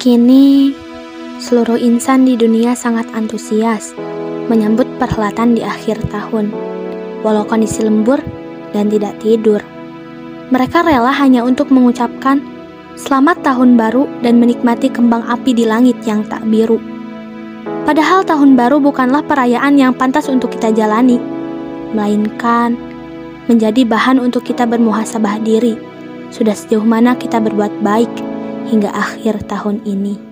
Kini, seluruh insan di dunia sangat antusias menyambut perhelatan di akhir tahun, walau kondisi lembur dan tidak tidur. Mereka rela hanya untuk mengucapkan selamat tahun baru dan menikmati kembang api di langit yang tak biru. Padahal tahun baru bukanlah perayaan yang pantas untuk kita jalani, melainkan menjadi bahan untuk kita bermuhasabah diri. Sudah sejauh mana kita berbuat baik hingga akhir tahun ini.